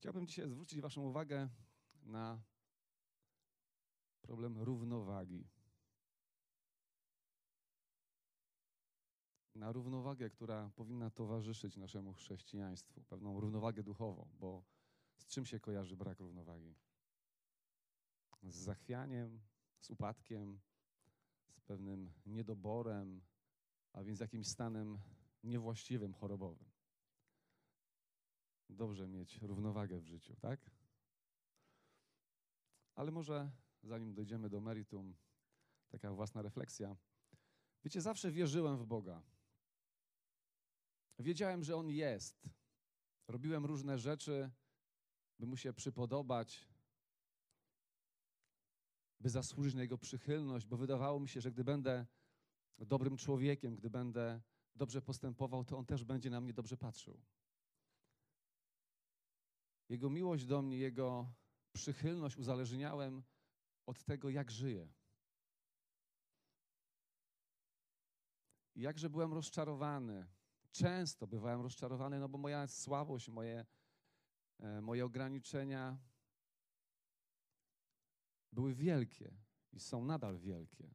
Chciałbym dzisiaj zwrócić Waszą uwagę na problem równowagi. Na równowagę, która powinna towarzyszyć naszemu chrześcijaństwu, pewną równowagę duchową, bo z czym się kojarzy brak równowagi? Z zachwianiem, z upadkiem, z pewnym niedoborem, a więc jakimś stanem niewłaściwym, chorobowym. Dobrze mieć równowagę w życiu, tak? Ale może zanim dojdziemy do meritum, taka własna refleksja. Wiecie, zawsze wierzyłem w Boga. Wiedziałem, że On jest. Robiłem różne rzeczy, by Mu się przypodobać, by zasłużyć na Jego przychylność, bo wydawało mi się, że gdy będę dobrym człowiekiem, gdy będę dobrze postępował, to On też będzie na mnie dobrze patrzył. Jego miłość do mnie, Jego przychylność uzależniałem od tego, jak żyję. Jakże byłem rozczarowany. Często bywałem rozczarowany, no bo moja słabość, moje, e, moje ograniczenia były wielkie i są nadal wielkie.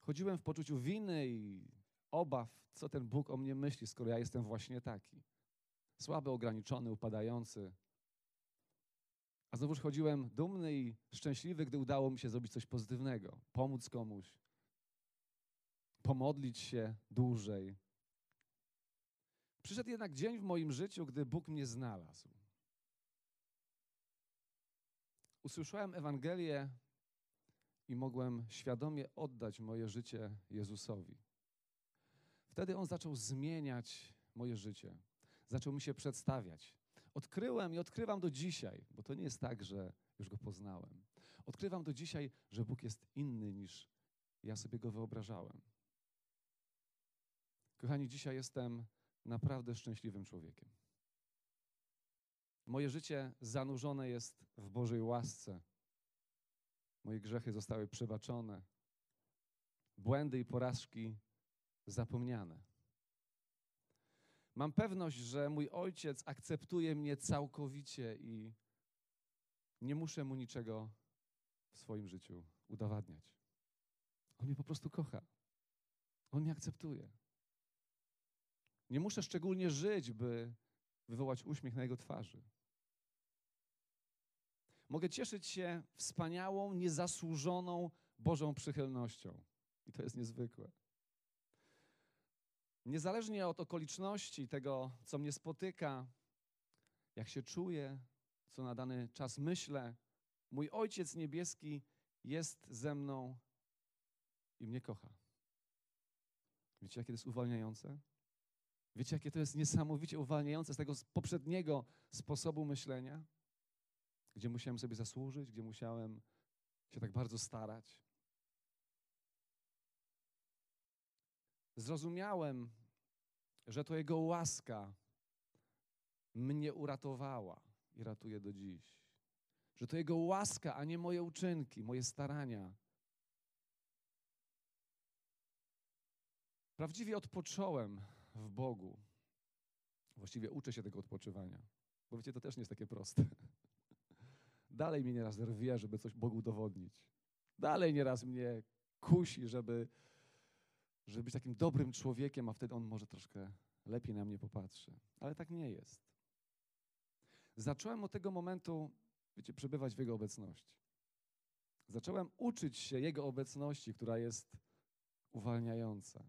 Chodziłem w poczuciu winy i obaw, co ten Bóg o mnie myśli, skoro ja jestem właśnie taki. Słaby, ograniczony, upadający. A znowuż chodziłem dumny i szczęśliwy, gdy udało mi się zrobić coś pozytywnego, pomóc komuś, pomodlić się dłużej. Przyszedł jednak dzień w moim życiu, gdy Bóg mnie znalazł. Usłyszałem Ewangelię i mogłem świadomie oddać moje życie Jezusowi. Wtedy On zaczął zmieniać moje życie, zaczął mi się przedstawiać. Odkryłem i odkrywam do dzisiaj, bo to nie jest tak, że już go poznałem. Odkrywam do dzisiaj, że Bóg jest inny niż ja sobie go wyobrażałem. Kochani, dzisiaj jestem naprawdę szczęśliwym człowiekiem. Moje życie zanurzone jest w Bożej łasce. Moje grzechy zostały przebaczone, błędy i porażki zapomniane. Mam pewność, że mój ojciec akceptuje mnie całkowicie i nie muszę mu niczego w swoim życiu udowadniać. On mnie po prostu kocha. On mnie akceptuje. Nie muszę szczególnie żyć, by wywołać uśmiech na jego twarzy. Mogę cieszyć się wspaniałą, niezasłużoną Bożą przychylnością. I to jest niezwykłe. Niezależnie od okoliczności, tego, co mnie spotyka, jak się czuję, co na dany czas myślę, mój Ojciec Niebieski jest ze mną i mnie kocha. Wiecie, jakie to jest uwalniające? Wiecie, jakie to jest niesamowicie uwalniające z tego poprzedniego sposobu myślenia, gdzie musiałem sobie zasłużyć, gdzie musiałem się tak bardzo starać. Zrozumiałem, że to Jego łaska mnie uratowała i ratuje do dziś. Że to Jego łaska, a nie moje uczynki, moje starania. Prawdziwie odpocząłem w Bogu. Właściwie uczę się tego odpoczywania. Bo wiecie, to też nie jest takie proste. Dalej mnie nieraz rwie, żeby coś Bogu udowodnić. Dalej nieraz mnie kusi, żeby, żeby być takim dobrym człowiekiem, a wtedy On może troszkę lepiej na mnie popatrzy. Ale tak nie jest. Zacząłem od tego momentu, wiecie, przebywać w Jego obecności. Zacząłem uczyć się Jego obecności, która jest uwalniająca,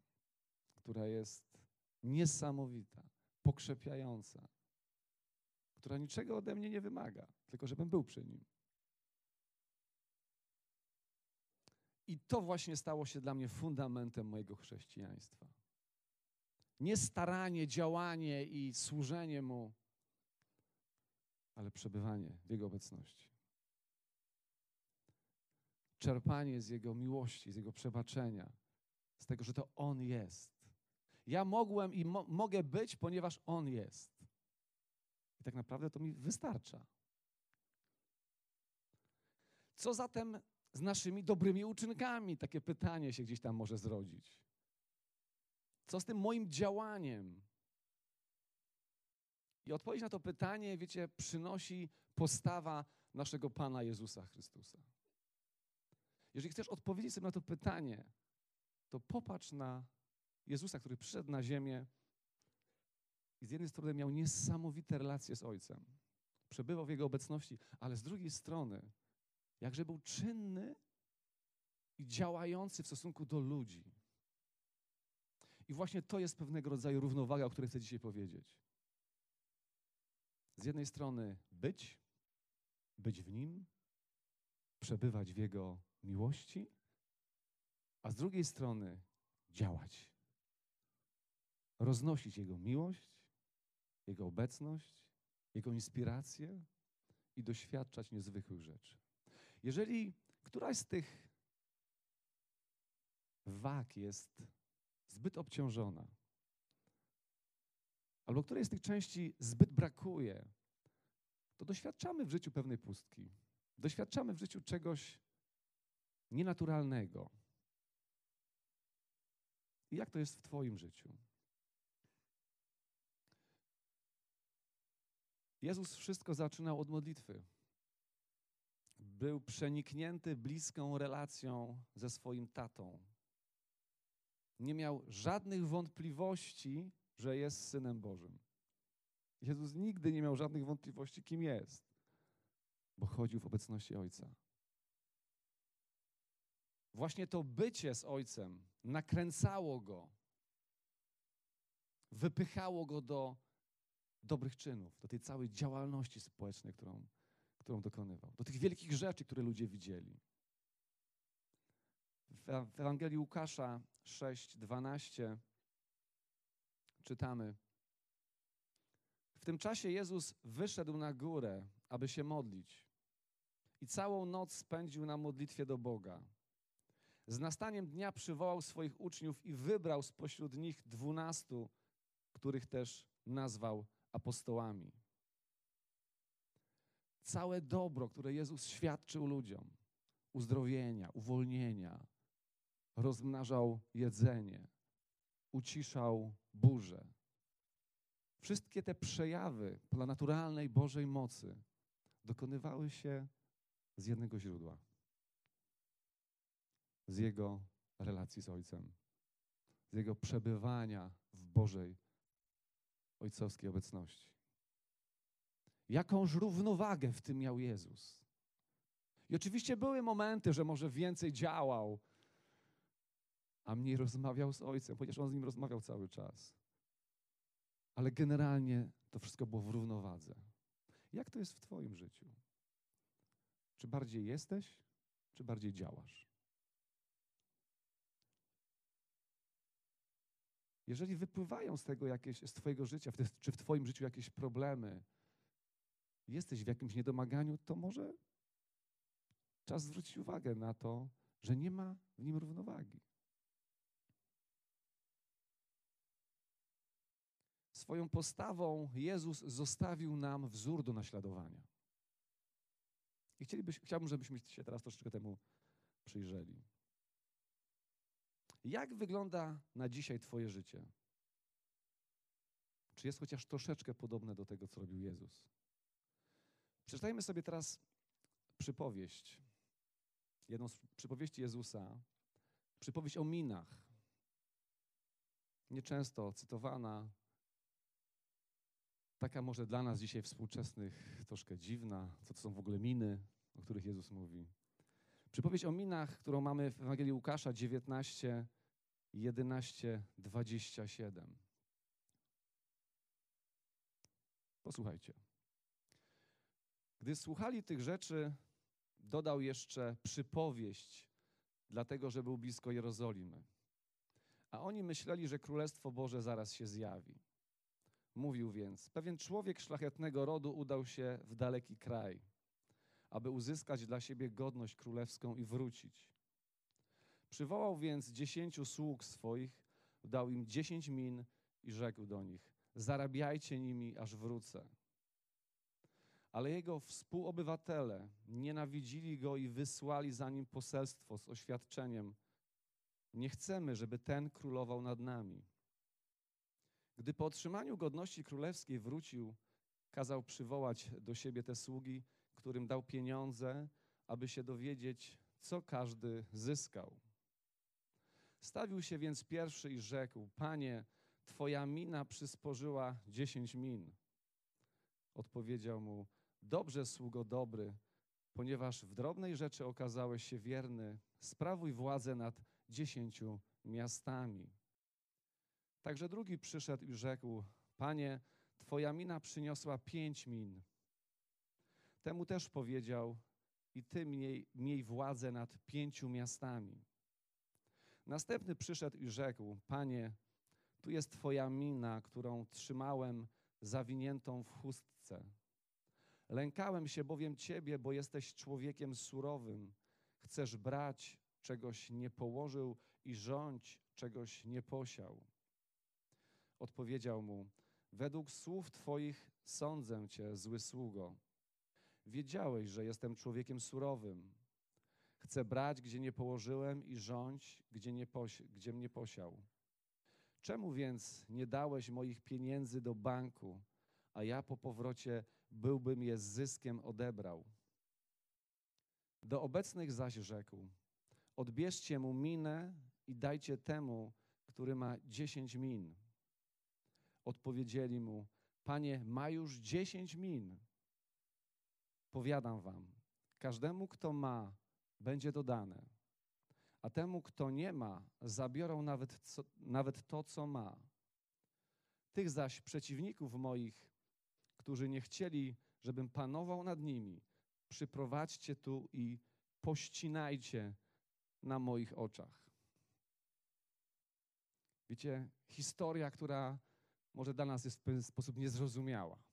która jest niesamowita, pokrzepiająca, która niczego ode mnie nie wymaga, tylko żebym był przy Nim. I to właśnie stało się dla mnie fundamentem mojego chrześcijaństwa. Nie staranie, działanie i służenie Mu, ale przebywanie w Jego obecności. Czerpanie z Jego miłości, z Jego przebaczenia, z tego, że to On jest. Ja mogłem i mo mogę być, ponieważ On jest. I tak naprawdę to mi wystarcza. Co zatem z naszymi dobrymi uczynkami? Takie pytanie się gdzieś tam może zrodzić. Co z tym moim działaniem? I odpowiedź na to pytanie, wiecie, przynosi postawa naszego Pana Jezusa Chrystusa. Jeżeli chcesz odpowiedzieć sobie na to pytanie, to popatrz na Jezusa, który przyszedł na ziemię i z jednej strony miał niesamowite relacje z Ojcem. Przebywał w Jego obecności, ale z drugiej strony, jakże był czynny i działający w stosunku do ludzi. I właśnie to jest pewnego rodzaju równowaga, o której chcę dzisiaj powiedzieć. Z jednej strony być, być w Nim, przebywać w Jego miłości, a z drugiej strony działać. Roznosić Jego miłość, Jego obecność, Jego inspirację i doświadczać niezwykłych rzeczy. Jeżeli któraś z tych wag jest zbyt obciążona, albo której z tych części zbyt brakuje, to doświadczamy w życiu pewnej pustki. Doświadczamy w życiu czegoś nienaturalnego. I jak to jest w Twoim życiu? Jezus wszystko zaczynał od modlitwy. Był przeniknięty bliską relacją ze swoim tatą. Nie miał żadnych wątpliwości, że jest synem Bożym. Jezus nigdy nie miał żadnych wątpliwości, kim jest, bo chodził w obecności Ojca. Właśnie to bycie z Ojcem nakręcało go, wypychało go do dobrych czynów, do tej całej działalności społecznej, którą, którą dokonywał, do tych wielkich rzeczy, które ludzie widzieli. W Ewangelii Łukasza 6:12 czytamy: W tym czasie Jezus wyszedł na górę, aby się modlić, i całą noc spędził na modlitwie do Boga. Z nastaniem dnia przywołał swoich uczniów i wybrał spośród nich dwunastu, których też nazwał apostołami. Całe dobro, które Jezus świadczył ludziom, uzdrowienia, uwolnienia, rozmnażał jedzenie, uciszał burzę. Wszystkie te przejawy naturalnej Bożej mocy dokonywały się z jednego źródła z Jego relacji z Ojcem, z Jego przebywania w Bożej ojcowskiej obecności. Jakąż równowagę w tym miał Jezus. I oczywiście były momenty, że może więcej działał, a mniej rozmawiał z Ojcem, chociaż On z nim rozmawiał cały czas. Ale generalnie to wszystko było w równowadze. Jak to jest w Twoim życiu? Czy bardziej jesteś, czy bardziej działasz? Jeżeli wypływają z tego jakieś, z Twojego życia, czy w Twoim życiu jakieś problemy, jesteś w jakimś niedomaganiu, to może czas zwrócić uwagę na to, że nie ma w nim równowagi. Swoją postawą Jezus zostawił nam wzór do naśladowania. I chciałbym, żebyśmy się teraz troszeczkę temu przyjrzeli. Jak wygląda na dzisiaj Twoje życie? Czy jest chociaż troszeczkę podobne do tego, co robił Jezus? Przeczytajmy sobie teraz przypowieść. Jedną z przypowieści Jezusa. Przypowieść o minach. Nieczęsto cytowana. Taka może dla nas dzisiaj współczesnych troszkę dziwna. Co to są w ogóle miny, o których Jezus mówi. Przypowieść o minach, którą mamy w Ewangelii Łukasza 19, 11, 27. Posłuchajcie. Gdy słuchali tych rzeczy, dodał jeszcze przypowieść, dlatego że był blisko Jerozolimy. A oni myśleli, że Królestwo Boże zaraz się zjawi. Mówił więc: Pewien człowiek szlachetnego rodu udał się w daleki kraj aby uzyskać dla siebie godność królewską i wrócić. Przywołał więc dziesięciu sług swoich, dał im dziesięć min i rzekł do nich: Zarabiajcie nimi, aż wrócę. Ale jego współobywatele nienawidzili go i wysłali za nim poselstwo z oświadczeniem: Nie chcemy, żeby ten królował nad nami. Gdy po otrzymaniu godności królewskiej wrócił, kazał przywołać do siebie te sługi, którym dał pieniądze, aby się dowiedzieć, co każdy zyskał. Stawił się więc pierwszy i rzekł: Panie, Twoja mina przysporzyła dziesięć min. Odpowiedział mu: Dobrze, sługo dobry, ponieważ w drobnej rzeczy okazałeś się wierny, sprawuj władzę nad dziesięciu miastami. Także drugi przyszedł i rzekł: Panie, Twoja mina przyniosła pięć min. Temu też powiedział: I ty miej, miej władzę nad pięciu miastami. Następny przyszedł i rzekł: Panie, tu jest Twoja mina, którą trzymałem zawiniętą w chustce. Lękałem się bowiem Ciebie, bo jesteś człowiekiem surowym. Chcesz brać, czegoś nie położył i rządź, czegoś nie posiał. Odpowiedział mu: Według słów Twoich sądzę Cię, zły sługo. Wiedziałeś, że jestem człowiekiem surowym. Chcę brać, gdzie nie położyłem i rządź, gdzie, nie posi- gdzie mnie posiał. Czemu więc nie dałeś moich pieniędzy do banku, a ja po powrocie byłbym je z zyskiem odebrał? Do obecnych zaś rzekł: Odbierzcie mu minę i dajcie temu, który ma dziesięć min. Odpowiedzieli mu: Panie, ma już dziesięć min. Powiadam wam, każdemu, kto ma, będzie dodane, a temu, kto nie ma, zabiorą nawet, co, nawet to, co ma. Tych zaś przeciwników moich, którzy nie chcieli, żebym panował nad nimi, przyprowadźcie tu i pościnajcie na moich oczach. Wiecie, historia, która może dla nas jest w pewien sposób niezrozumiała,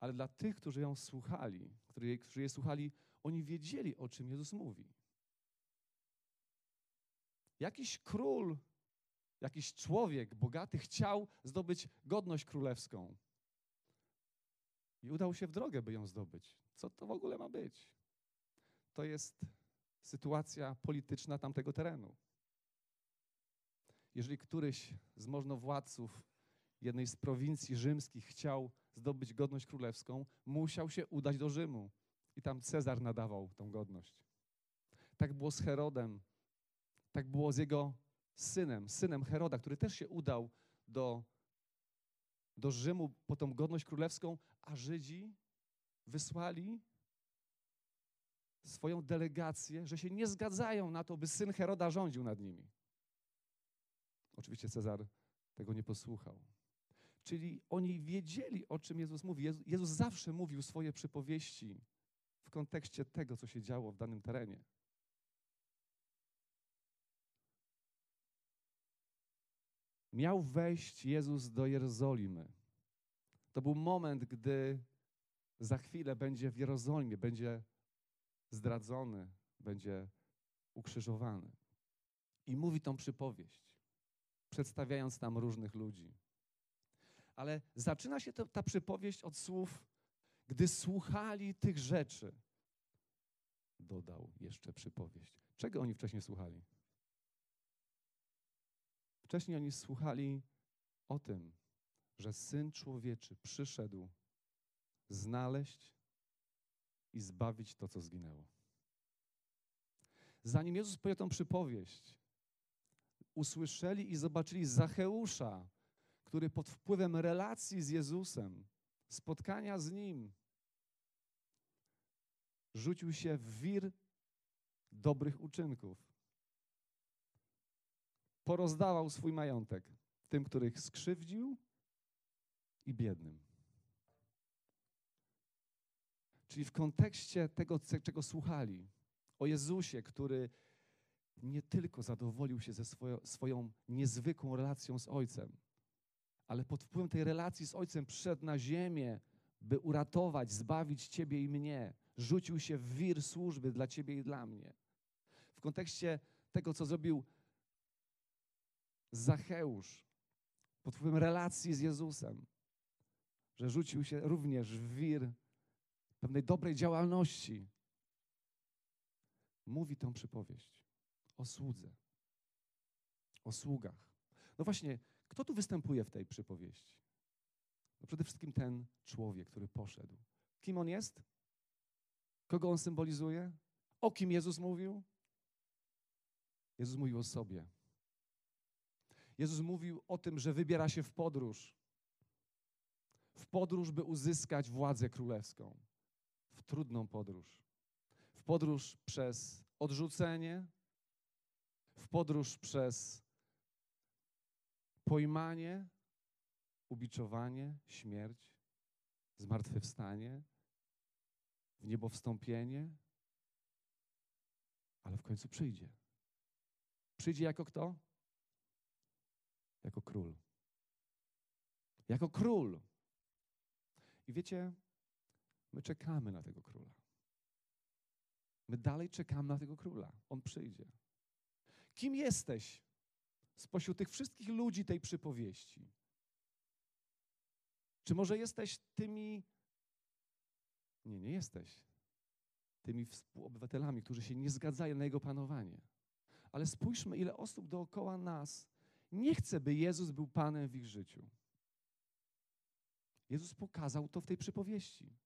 ale dla tych, którzy ją słuchali, którzy którzy jej słuchali, oni wiedzieli, o czym Jezus mówi. Jakiś król, jakiś człowiek bogaty chciał zdobyć godność królewską. I udał się w drogę, by ją zdobyć. Co to w ogóle ma być? To jest sytuacja polityczna tamtego terenu. Jeżeli któryś z możnowładców jednej z prowincji rzymskich chciał zdobyć godność królewską, musiał się udać do Rzymu. I tam Cezar nadawał tą godność. Tak było z Herodem. Tak było z jego synem, synem Heroda, który też się udał do, do Rzymu po tą godność królewską, a Żydzi wysłali swoją delegację, że się nie zgadzają na to, by syn Heroda rządził nad nimi. Oczywiście Cezar tego nie posłuchał. Czyli oni wiedzieli, o czym Jezus mówi. Jezus zawsze mówił swoje przypowieści w kontekście tego, co się działo w danym terenie. Miał wejść Jezus do Jerozolimy. To był moment, gdy za chwilę będzie w Jerozolimie, będzie zdradzony, będzie ukrzyżowany. I mówi tą przypowieść, przedstawiając tam różnych ludzi. Ale zaczyna się to, ta przypowieść od słów, gdy słuchali tych rzeczy. Dodał jeszcze przypowieść. Czego oni wcześniej słuchali? Wcześniej oni słuchali o tym, że Syn Człowieczy przyszedł znaleźć i zbawić to, co zginęło. Zanim Jezus powiedział tą przypowieść, usłyszeli i zobaczyli Zacheusza, który pod wpływem relacji z Jezusem, spotkania z Nim, rzucił się w wir dobrych uczynków. Porozdawał swój majątek tym, których skrzywdził i biednym. Czyli w kontekście tego, czego słuchali, o Jezusie, który nie tylko zadowolił się ze swoją, swoją niezwykłą relacją z Ojcem, ale pod wpływem tej relacji z Ojcem przyszedł na ziemię, by uratować, zbawić Ciebie i mnie. Rzucił się w wir służby dla Ciebie i dla mnie. W kontekście tego, co zrobił Zacheusz, pod wpływem relacji z Jezusem, że rzucił się również w wir pewnej dobrej działalności. Mówi tą przypowieść o słudze, o sługach. No właśnie, kto tu występuje w tej przypowieści? No przede wszystkim ten człowiek, który poszedł. Kim on jest? Kogo on symbolizuje? O kim Jezus mówił? Jezus mówił o sobie. Jezus mówił o tym, że wybiera się w podróż. W podróż, by uzyskać władzę królewską. W trudną podróż. W podróż przez odrzucenie, w podróż przez pojmanie, ubiczowanie, śmierć, zmartwychwstanie, w niebo wstąpienie, ale w końcu przyjdzie. Przyjdzie jako kto? Jako król. Jako król. I wiecie, my czekamy na tego króla. My dalej czekamy na tego króla. On przyjdzie. Kim jesteś spośród tych wszystkich ludzi tej przypowieści? Czy może jesteś tymi. Nie, nie jesteś. Tymi współobywatelami, którzy się nie zgadzają na jego panowanie. Ale spójrzmy, ile osób dookoła nas nie chce, by Jezus był Panem w ich życiu. Jezus pokazał to w tej przypowieści.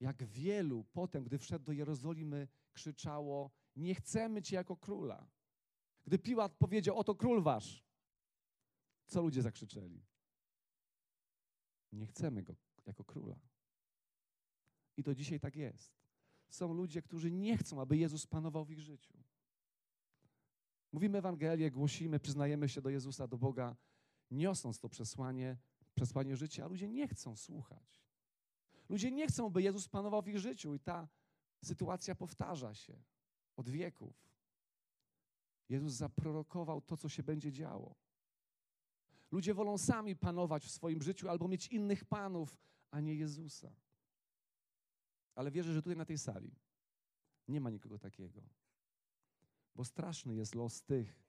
Jak wielu potem, gdy wszedł do Jerozolimy, krzyczało: Nie chcemy Cię jako króla. Gdy Piłat powiedział: Oto król wasz, co ludzie zakrzyczeli? Nie chcemy go jako króla. I to dzisiaj tak jest. Są ludzie, którzy nie chcą, aby Jezus panował w ich życiu. Mówimy Ewangelię, głosimy, przyznajemy się do Jezusa, do Boga, niosąc to przesłanie, przesłanie życia, a ludzie nie chcą słuchać. Ludzie nie chcą, by Jezus panował w ich życiu i ta sytuacja powtarza się od wieków. Jezus zaprorokował to, co się będzie działo. Ludzie wolą sami panować w swoim życiu albo mieć innych panów, a nie Jezusa. Ale wierzę, że tutaj na tej sali nie ma nikogo takiego. Bo straszny jest los tych,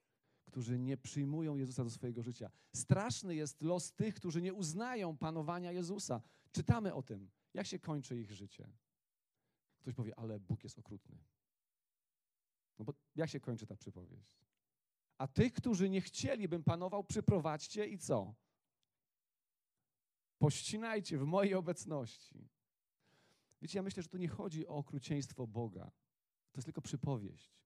którzy nie przyjmują Jezusa do swojego życia. Straszny jest los tych, którzy nie uznają panowania Jezusa. Czytamy o tym, jak się kończy ich życie. Ktoś powie, ale Bóg jest okrutny. No bo jak się kończy ta przypowieść? A tych, którzy nie chcieli, bym panował, przyprowadźcie i co? Pościnajcie w mojej obecności. Wiecie, ja myślę, że tu nie chodzi o okrucieństwo Boga. To jest tylko przypowieść.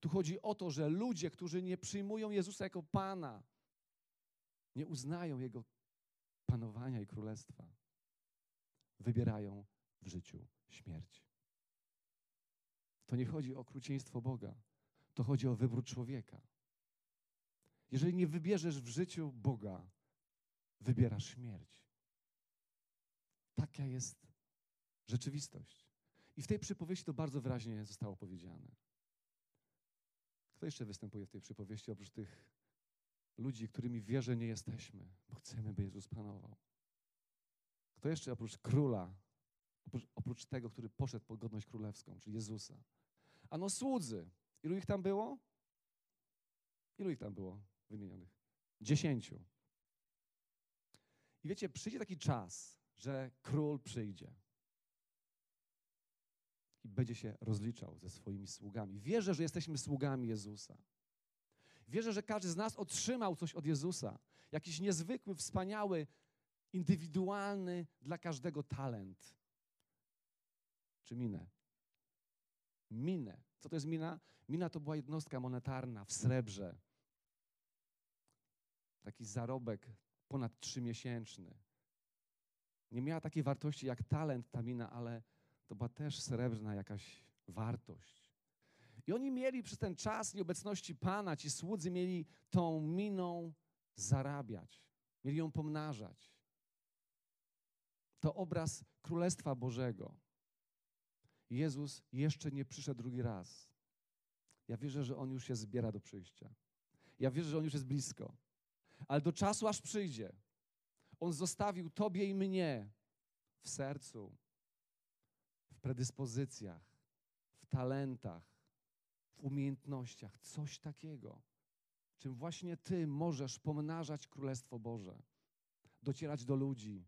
Tu chodzi o to, że ludzie, którzy nie przyjmują Jezusa jako Pana, nie uznają Jego panowania i królestwa, wybierają w życiu śmierć. To nie chodzi o okrucieństwo Boga, to chodzi o wybór człowieka. Jeżeli nie wybierzesz w życiu Boga, wybierasz śmierć. Taka jest rzeczywistość. I w tej przypowieści to bardzo wyraźnie zostało powiedziane. Kto jeszcze występuje w tej przypowieści oprócz tych ludzi, którymi wierzę nie jesteśmy, bo chcemy, by Jezus panował? Kto jeszcze oprócz króla, oprócz, oprócz tego, który poszedł po godność królewską, czyli Jezusa? Ano słudzy. Ilu ich tam było? Ilu ich tam było wymienionych? Dziesięciu. I wiecie, przyjdzie taki czas, że król przyjdzie i będzie się rozliczał ze swoimi sługami. Wierzę, że jesteśmy sługami Jezusa. Wierzę, że każdy z nas otrzymał coś od Jezusa. Jakiś niezwykły, wspaniały, indywidualny dla każdego talent. Czy minę? Minę. Co to jest mina? Mina to była jednostka monetarna w srebrze. Taki zarobek ponad trzymiesięczny. Nie miała takiej wartości jak talent ta mina, ale to była też srebrna jakaś wartość. I oni mieli przez ten czas nieobecności Pana, ci słudzy mieli tą miną zarabiać, mieli ją pomnażać. To obraz Królestwa Bożego. Jezus jeszcze nie przyszedł drugi raz. Ja wierzę, że On już się zbiera do przyjścia. Ja wierzę, że On już jest blisko. Ale do czasu, aż przyjdzie, On zostawił Tobie i mnie w sercu, w predyspozycjach, w talentach, w umiejętnościach, coś takiego, czym właśnie Ty możesz pomnażać Królestwo Boże, docierać do ludzi,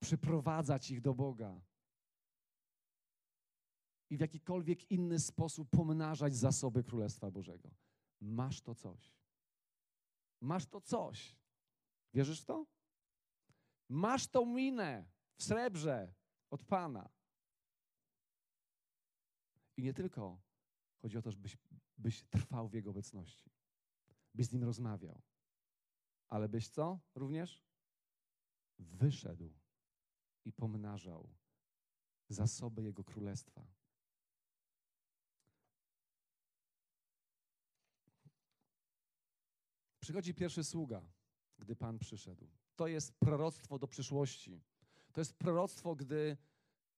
przyprowadzać ich do Boga i w jakikolwiek inny sposób pomnażać zasoby Królestwa Bożego. Masz to coś. Masz to coś. Wierzysz w to? Masz tą minę w srebrze od Pana. I nie tylko chodzi o to, żebyś byś trwał w Jego obecności, byś z Nim rozmawiał, ale byś co również? Wyszedł i pomnażał zasoby Jego Królestwa. Przychodzi pierwszy sługa, gdy Pan przyszedł. To jest proroctwo do przyszłości. To jest proroctwo, gdy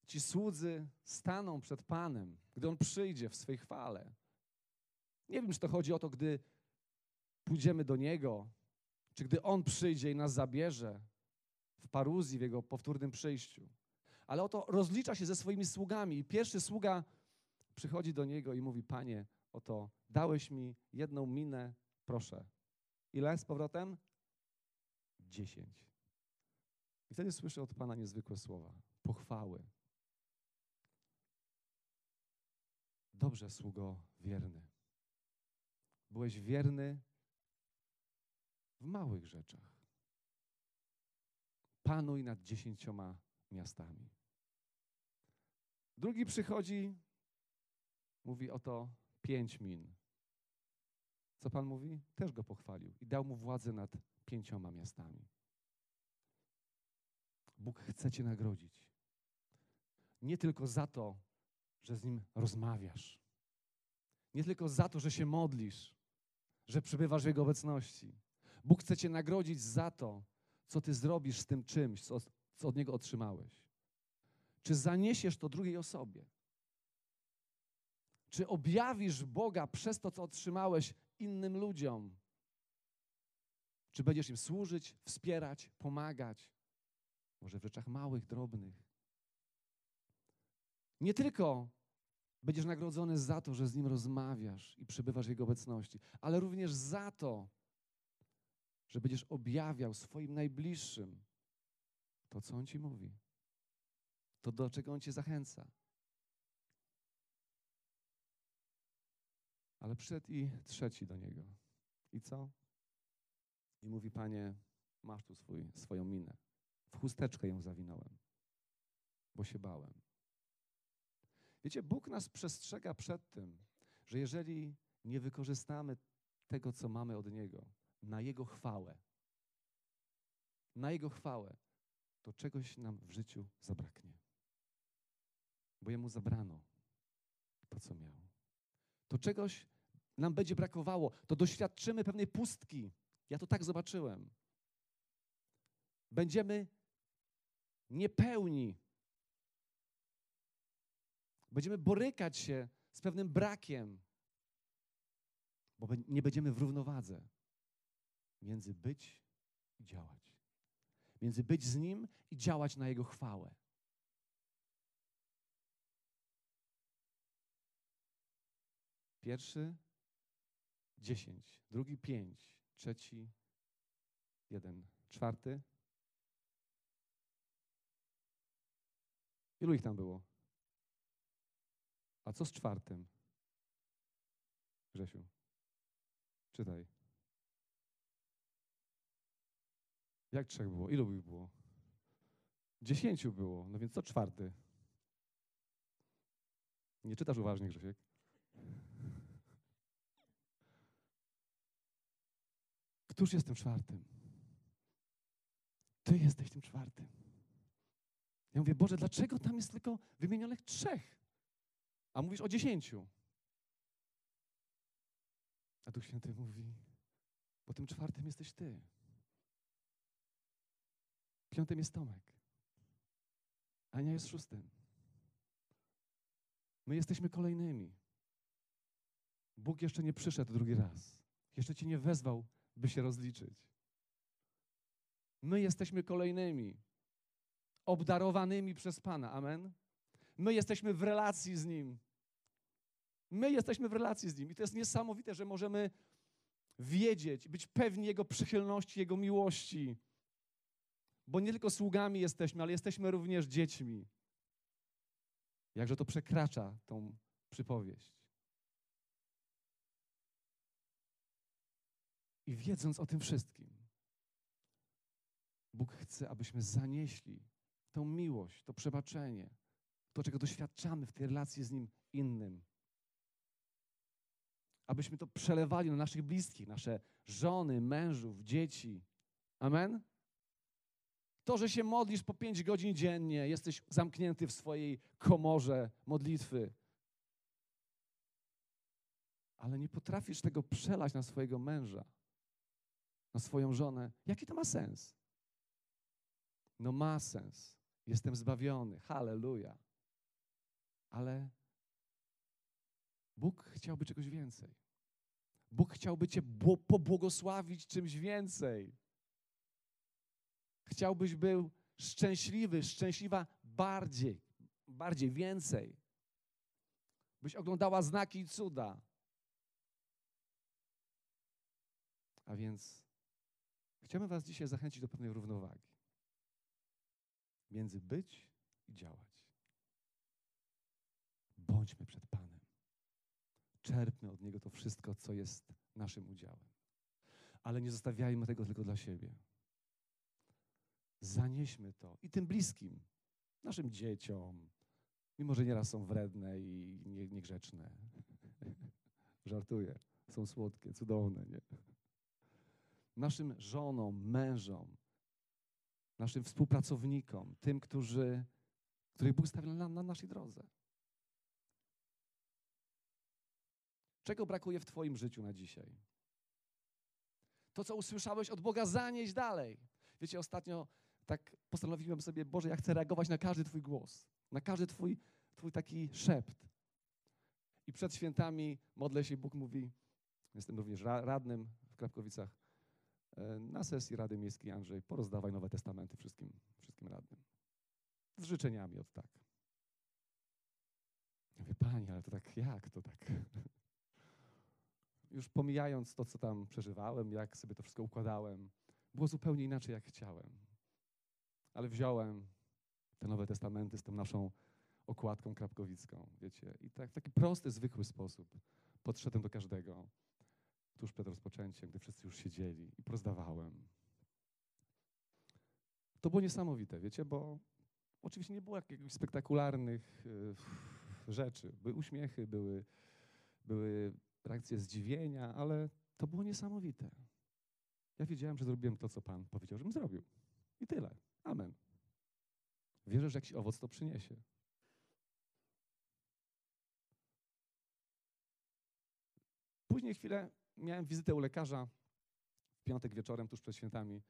ci słudzy staną przed Panem, gdy On przyjdzie w swej chwale. Nie wiem, czy to chodzi o to, gdy pójdziemy do Niego, czy gdy On przyjdzie i nas zabierze w paruzji, w Jego powtórnym przyjściu. Ale oto rozlicza się ze swoimi sługami. I pierwszy sługa przychodzi do Niego i mówi, Panie, oto dałeś mi jedną minę, proszę. Ile z powrotem? Dziesięć. I wtedy słyszę od Pana niezwykłe słowa, pochwały. Dobrze, sługo wierny. Byłeś wierny w małych rzeczach. Panuj nad dziesięcioma miastami. Drugi przychodzi, mówi oto pięć min. Co Pan mówi? Też go pochwalił i dał mu władzę nad pięcioma miastami. Bóg chce Cię nagrodzić. Nie tylko za to, że z Nim rozmawiasz. Nie tylko za to, że się modlisz, że przebywasz w Jego obecności. Bóg chce Cię nagrodzić za to, co Ty zrobisz z tym czymś, co, co od Niego otrzymałeś. Czy zaniesiesz to drugiej osobie? Czy objawisz Boga przez to, co otrzymałeś innym ludziom? Czy będziesz im służyć, wspierać, pomagać? Może w rzeczach małych, drobnych. Nie tylko będziesz nagrodzony za to, że z Nim rozmawiasz i przebywasz w Jego obecności, ale również za to, że będziesz objawiał swoim najbliższym to, co On Ci mówi, to, do czego On Cię zachęca. Ale przyszedł i trzeci do Niego. I co? I mówi, Panie, masz tu swój, swoją minę. W chusteczkę ją zawinąłem, bo się bałem. Wiecie, Bóg nas przestrzega przed tym, że jeżeli nie wykorzystamy tego, co mamy od Niego, na Jego chwałę, na Jego chwałę, to czegoś nam w życiu zabraknie. Bo Jemu zabrano to, co miał. To czegoś nam będzie brakowało, to doświadczymy pewnej pustki. Ja to tak zobaczyłem. Będziemy niepełni. Będziemy borykać się z pewnym brakiem, bo nie będziemy w równowadze między być i działać. Między być z Nim i działać na Jego chwałę. Pierwszy dziesięć, drugi pięć, trzeci jeden, czwarty Ilu ich tam było? A co z czwartym? Grzesiu, czytaj. Jak trzech było? Ilu ich było? Dziesięciu było, no więc co czwarty? Nie czytasz uważnie, Grzesiek? Któż jest tym czwartym? Ty jesteś tym czwartym. Ja mówię, Boże, dlaczego tam jest tylko wymienionych trzech? A mówisz o dziesięciu. A Duch Święty mówi, bo tym czwartym jesteś Ty. Piątym jest Tomek. Ania jest szóstym. My jesteśmy kolejnymi. Bóg jeszcze nie przyszedł drugi raz. Jeszcze Cię nie wezwał, by się rozliczyć. My jesteśmy kolejnymi obdarowanymi przez Pana. Amen. My jesteśmy w relacji z Nim. My jesteśmy w relacji z Nim. I to jest niesamowite, że możemy wiedzieć, być pewni Jego przychylności, Jego miłości. Bo nie tylko sługami jesteśmy, ale jesteśmy również dziećmi. Jakże to przekracza tą przypowieść. I wiedząc o tym wszystkim, Bóg chce, abyśmy zanieśli tą miłość, to przebaczenie, to, czego doświadczamy w tej relacji z Nim innym. Abyśmy to przelewali na naszych bliskich, nasze żony, mężów, dzieci. Amen? To, że się modlisz po pięć godzin dziennie, jesteś zamknięty w swojej komorze modlitwy, ale nie potrafisz tego przelać na swojego męża, na swoją żonę, jaki to ma sens? No ma sens. Jestem zbawiony. Halleluja. Ale Bóg chciałby czegoś więcej. Bóg chciałby Cię pobłogosławić czymś więcej. Chciałbyś był szczęśliwy, szczęśliwa bardziej, bardziej, więcej. Byś oglądała znaki i cuda. A więc chciałbym Was dzisiaj zachęcić do pewnej równowagi między być i działać. Bądźmy przed Panem. Czerpmy od Niego to wszystko, co jest naszym udziałem. Ale nie zostawiajmy tego tylko dla siebie. Zanieśmy to i tym bliskim, naszym dzieciom, mimo że nieraz są wredne i niegrzeczne. Żartuję. Są słodkie, cudowne, nie? Naszym żonom, mężom, naszym współpracownikom, tym, którzy, których Bóg stawił na, na naszej drodze. Czego brakuje w Twoim życiu na dzisiaj? To, co usłyszałeś od Boga, zanieść dalej. Wiecie, ostatnio tak postanowiłem sobie, Boże, ja chcę reagować na każdy Twój głos, na każdy Twój, twój taki szept. I przed świętami modlę się, Bóg mówi, jestem również radnym w Krapkowicach, na sesji Rady Miejskiej Andrzej, porozdawaj Nowe Testamenty wszystkim, wszystkim radnym. Z życzeniami od tak. Ja mówię, Pani, ale to tak jak to tak? Już pomijając to, co tam przeżywałem, jak sobie to wszystko układałem, było zupełnie inaczej, jak chciałem. Ale wziąłem te Nowe Testamenty z tą naszą okładką krapkowicką, wiecie, i tak w taki prosty, zwykły sposób podszedłem do każdego tuż przed rozpoczęciem, gdy wszyscy już siedzieli i prozdawałem. To było niesamowite, wiecie, bo oczywiście nie było jakichś spektakularnych y, rzeczy. Były uśmiechy, były, były reakcje zdziwienia, ale to było niesamowite. Ja wiedziałem, że zrobiłem to, co Pan powiedział, żebym zrobił. I tyle. Amen. Wierzę, że jakiś owoc to przyniesie. Później chwilę miałem wizytę u lekarza w piątek wieczorem, tuż przed świętami.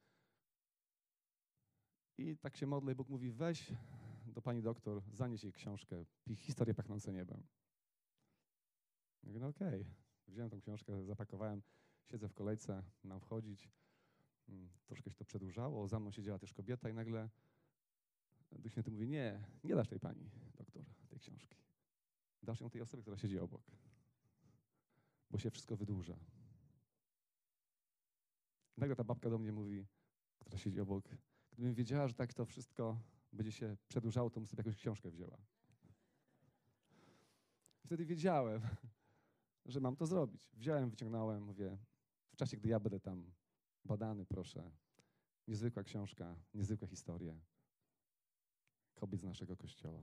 I tak się modlę i Bóg mówi, weź do pani doktor, zanieś jej książkę, historię pachnące niebem. Ja mówię, no okej. Okay. Wziąłem tą książkę, zapakowałem, siedzę w kolejce, mam wchodzić. Mm, troszkę się to przedłużało, za mną siedziała też kobieta i nagle Duch Święty mówi, nie, nie dasz tej pani doktor tej książki. Dasz ją tej osobie, która siedzi obok bo się wszystko wydłuża. Nagle ta babka do mnie mówi, która siedzi obok, gdybym wiedziała, że tak to wszystko będzie się przedłużało, to bym sobie jakąś książkę wzięła. Wtedy wiedziałem, że mam to zrobić. Wziąłem, wyciągnąłem, mówię, w czasie, gdy ja będę tam badany, proszę, niezwykła książka, niezwykłe historie kobiet z naszego kościoła.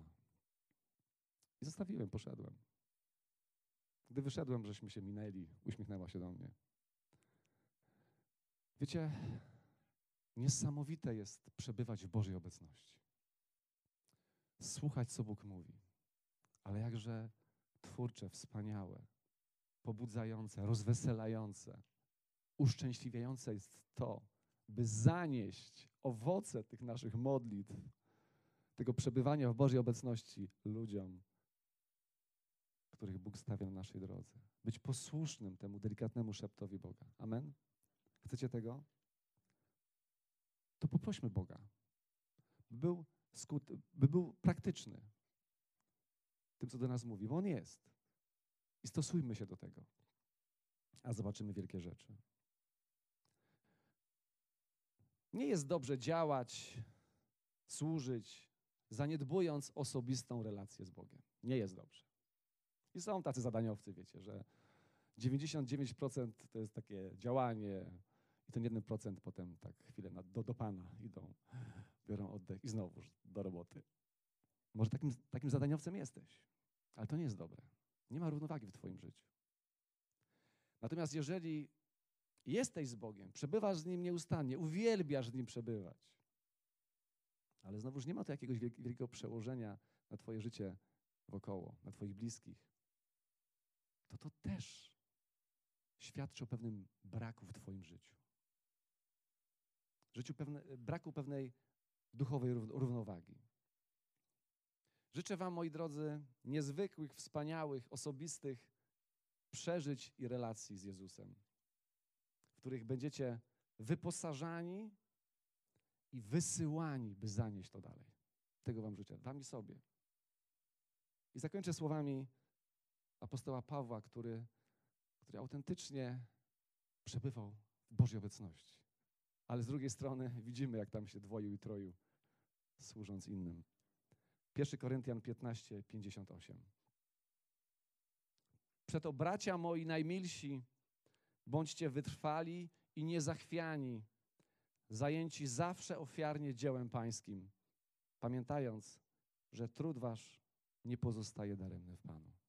I zostawiłem, poszedłem. Gdy wyszedłem, żeśmy się minęli, uśmiechnęła się do mnie. Wiecie, niesamowite jest przebywać w Bożej obecności. Słuchać, co Bóg mówi, ale jakże twórcze, wspaniałe, pobudzające, rozweselające, uszczęśliwiające jest to, by zanieść owoce tych naszych modlitw, tego przebywania w Bożej obecności ludziom, których Bóg stawia na naszej drodze. Być posłusznym temu delikatnemu szeptowi Boga. Amen? Chcecie tego? To poprośmy Boga, by był, skut, by był praktyczny tym, co do nas mówi, bo On jest. I stosujmy się do tego, a zobaczymy wielkie rzeczy. Nie jest dobrze działać, służyć, zaniedbując osobistą relację z Bogiem. Nie jest dobrze. I są tacy zadaniowcy, wiecie, że 99% to jest takie działanie I ten jeden procent potem tak chwilę na, do, do Pana idą, biorą oddech i znowu do roboty. Może takim, takim zadaniowcem jesteś, ale to nie jest dobre. Nie ma równowagi w Twoim życiu. Natomiast jeżeli jesteś z Bogiem, przebywasz z Nim nieustannie, uwielbiasz z Nim przebywać, ale znowuż nie ma to jakiegoś wielkiego przełożenia na Twoje życie wokoło, na Twoich bliskich, to to też świadczy o pewnym braku w Twoim życiu. Życiu pewne, braku pewnej duchowej równowagi. Życzę Wam, moi drodzy, niezwykłych, wspaniałych, osobistych przeżyć i relacji z Jezusem, w których będziecie wyposażani i wysyłani, by zanieść to dalej. Tego Wam życzę, Wam i sobie. I zakończę słowami apostoła Pawła, który, który autentycznie przebywał w Bożej obecności. Ale z drugiej strony widzimy, jak tam się dwoił i troił, służąc innym. 1 Koryntian 15, 58. Przeto bracia moi najmilsi, bądźcie wytrwali i niezachwiani, zajęci zawsze ofiarnie dziełem pańskim, pamiętając, że trud wasz nie pozostaje daremny w Panu.